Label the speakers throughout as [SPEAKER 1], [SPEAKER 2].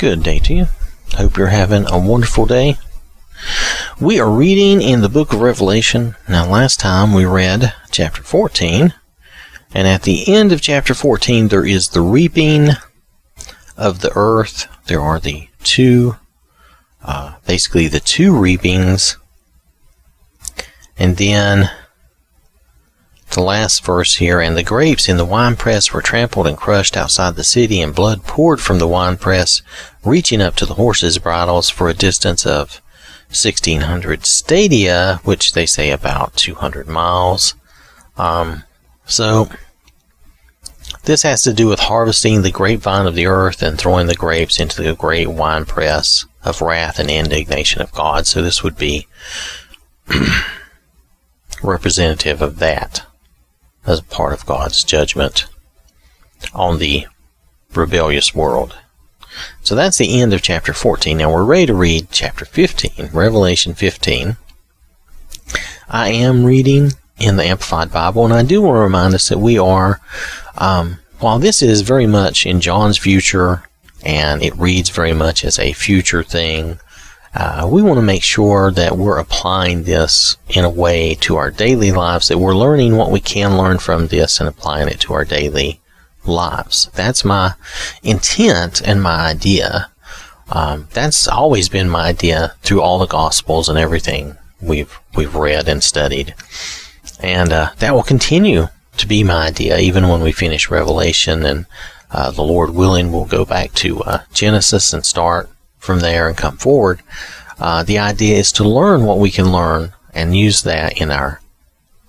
[SPEAKER 1] Good day to you. Hope you're having a wonderful day. We are reading in the book of Revelation. Now, last time we read chapter 14, and at the end of chapter 14, there is the reaping of the earth. There are the two, uh, basically the two reapings. And then the last verse here, and the grapes in the winepress were trampled and crushed outside the city, and blood poured from the winepress, reaching up to the horses' bridles for a distance of 1600 stadia, which they say about 200 miles. Um, so, this has to do with harvesting the grapevine of the earth and throwing the grapes into the great winepress of wrath and indignation of God. So, this would be representative of that as part of God's judgment on the rebellious world. So that's the end of chapter 14. Now we're ready to read chapter 15, Revelation 15. I am reading in the Amplified Bible, and I do want to remind us that we are, um, while this is very much in John's future, and it reads very much as a future thing, uh, we want to make sure that we're applying this in a way to our daily lives, that we're learning what we can learn from this and applying it to our daily lives. That's my intent and my idea. Um, that's always been my idea through all the Gospels and everything we've we've read and studied, and uh, that will continue to be my idea even when we finish Revelation and uh, the Lord willing, we'll go back to uh, Genesis and start from there and come forward. Uh, the idea is to learn what we can learn and use that in our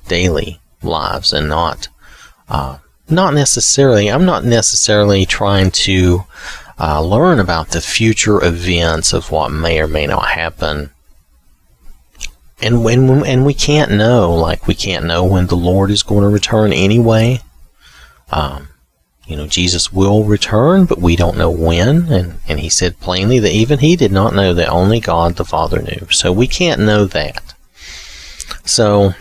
[SPEAKER 1] daily lives and not uh, not necessarily i'm not necessarily trying to uh, learn about the future events of what may or may not happen and when and we can't know like we can't know when the lord is going to return anyway um, you know, Jesus will return, but we don't know when. And, and he said plainly that even he did not know that only God the Father knew. So we can't know that. So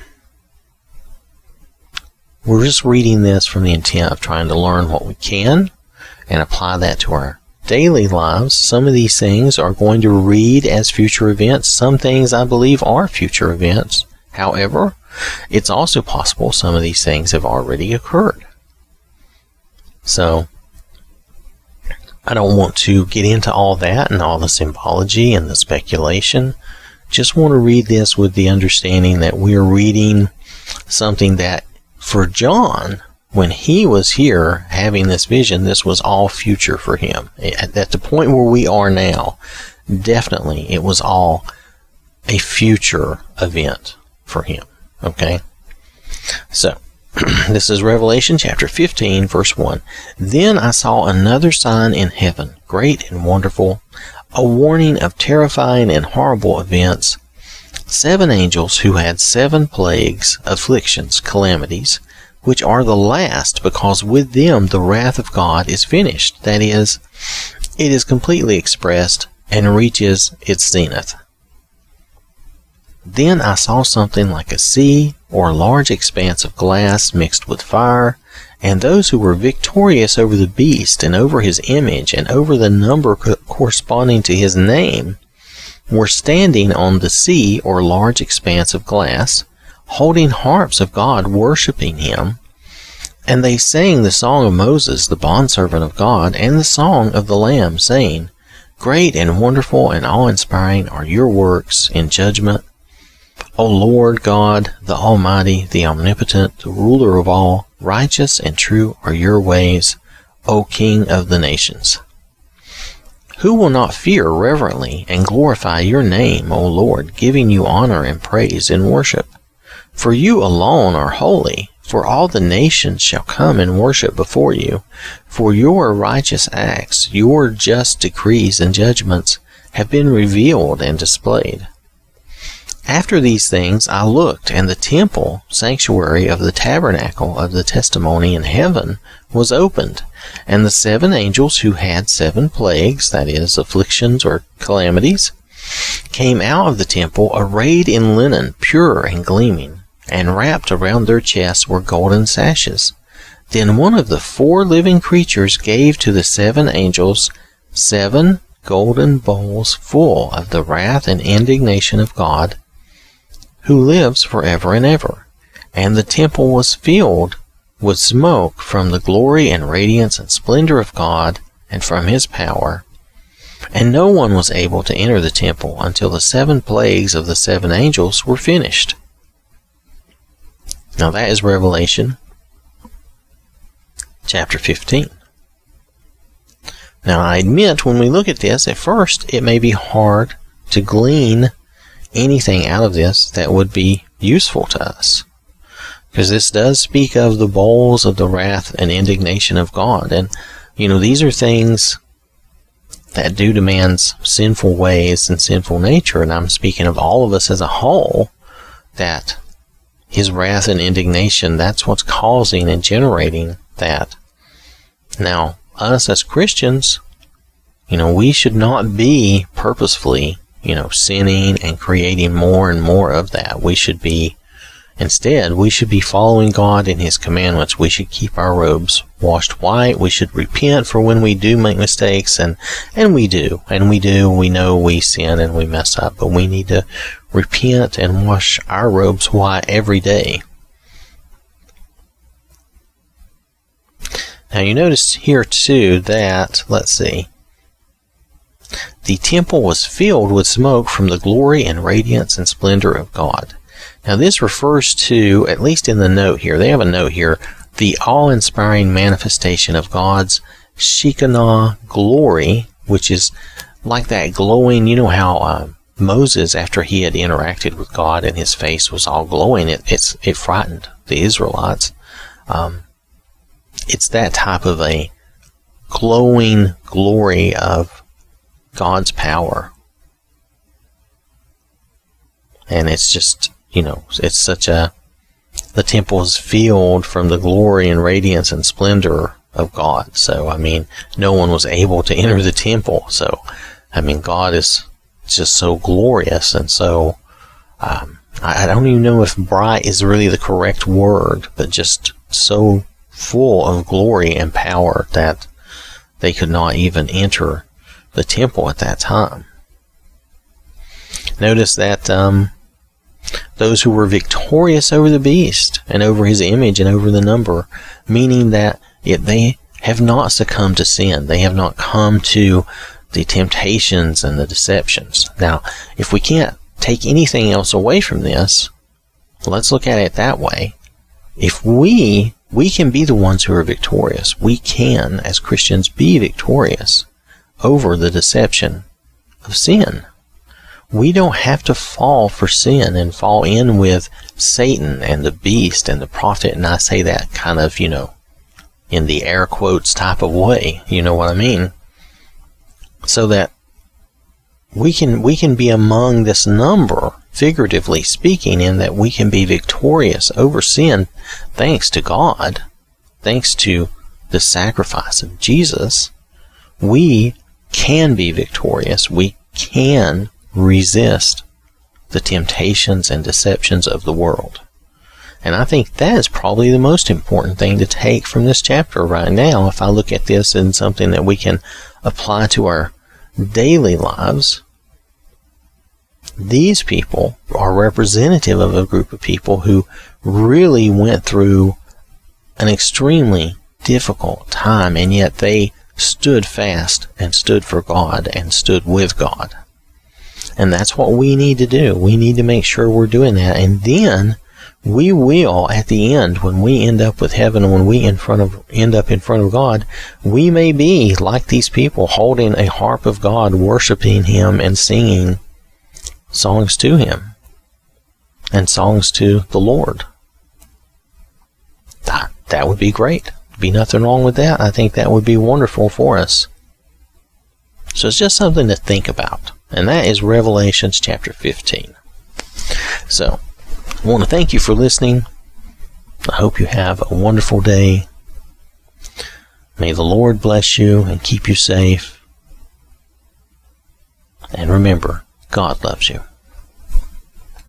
[SPEAKER 1] we're just reading this from the intent of trying to learn what we can and apply that to our daily lives. Some of these things are going to read as future events. Some things I believe are future events. However, it's also possible some of these things have already occurred. So, I don't want to get into all that and all the symbology and the speculation. Just want to read this with the understanding that we're reading something that for John, when he was here having this vision, this was all future for him. At, the point where we are now, definitely it was all a future event for him. Okay? So, this is Revelation chapter 15, verse 1. Then I saw another sign in heaven, great and wonderful, a warning of terrifying and horrible events. Seven angels who had seven plagues, afflictions, calamities, which are the last, because with them the wrath of God is finished. That is, it is completely expressed and reaches its zenith. Then I saw something like a sea or a large expanse of glass mixed with fire, and those who were victorious over the beast and over his image and over the number co- corresponding to his name were standing on the sea or large expanse of glass, holding harps of God, worshiping him. And they sang the song of Moses, the bondservant of God, and the song of the Lamb, saying, Great and wonderful and awe inspiring are your works in judgment O Lord God, the Almighty, the Omnipotent, the ruler of all, righteous and true are your ways, O King of the nations. Who will not fear reverently and glorify your name, O Lord, giving you honor and praise in worship? For you alone are holy, for all the nations shall come and worship before you. For your righteous acts, your just decrees and judgments have been revealed and displayed. After these things I looked, and the temple, sanctuary of the tabernacle of the testimony in heaven, was opened, and the seven angels who had seven plagues, that is, afflictions or calamities, came out of the temple arrayed in linen, pure and gleaming, and wrapped around their chests were golden sashes. Then one of the four living creatures gave to the seven angels seven golden bowls full of the wrath and indignation of God, who lives forever and ever. And the temple was filled with smoke from the glory and radiance and splendor of God and from his power. And no one was able to enter the temple until the seven plagues of the seven angels were finished. Now that is Revelation chapter 15. Now I admit when we look at this, at first it may be hard to glean anything out of this that would be useful to us. Because this does speak of the bowls of the wrath and indignation of God. And, you know, these are things that due to man's sinful ways and sinful nature, and I'm speaking of all of us as a whole, that his wrath and indignation, that's what's causing and generating that. Now, us as Christians, you know, we should not be purposefully, you know, sinning and creating more and more of that. We should be Instead, we should be following God in His commandments. We should keep our robes washed white. We should repent for when we do make mistakes, and, and we do. And we do. We know we sin and we mess up, but we need to repent and wash our robes white every day. Now you notice here too that, let's see, the temple was filled with smoke from the glory and radiance and splendor of God. Now, this refers to, at least in the note here, they have a note here, the awe inspiring manifestation of God's Shekinah glory, which is like that glowing, you know how uh, Moses, after he had interacted with God and his face was all glowing, it, it frightened the Israelites. Um, it's that type of a glowing glory of God's power. And it's just you know, it's such a, the temple is filled from the glory and radiance and splendor of God. So, I mean, no one was able to enter the temple. So, I mean, God is just so glorious and so, um, I, I don't even know if bright is really the correct word, but just so full of glory and power that they could not even enter the temple at that time. Notice that um, those who were victorious over the beast and over his image and over the number, meaning that if they have not succumbed to sin, they have not come to the temptations and the deceptions. Now, if we can't take anything else away from this, let's look at it that way. If we we can be the ones who are victorious. We can, as Christians, be victorious over the deception of sin we don't have to fall for sin and fall in with Satan and the beast and the prophet. And I say that kind of, you know, in the air quotes type of way. You know what I mean? So that we can, we can be among this number, figuratively speaking, in that we can be victorious over sin thanks to God, thanks to the sacrifice of Jesus. We can be victorious. We can resist the temptations and deceptions of the world. And I think that is probably the most important thing to take from this chapter right now. If I look at this as something that we can apply to our daily lives, these people are representative of a group of people who really went through an extremely difficult time, and yet they stood fast and stood for God and stood with God. And that's what we need to do. We need to make sure we're doing that. And then we will, at the end, when we end up with heaven, when we in front of, end up in front of God, we may be like these people holding a harp of God, worshiping Him and singing songs to Him and songs to the Lord. That, that would be great. Be nothing wrong with that. I think that would be wonderful for us. So it's just something to think about. And that is Revelations chapter 15. So, I want to thank you for listening. I hope you have a wonderful day. May the Lord bless you and keep you safe. And remember, God loves you.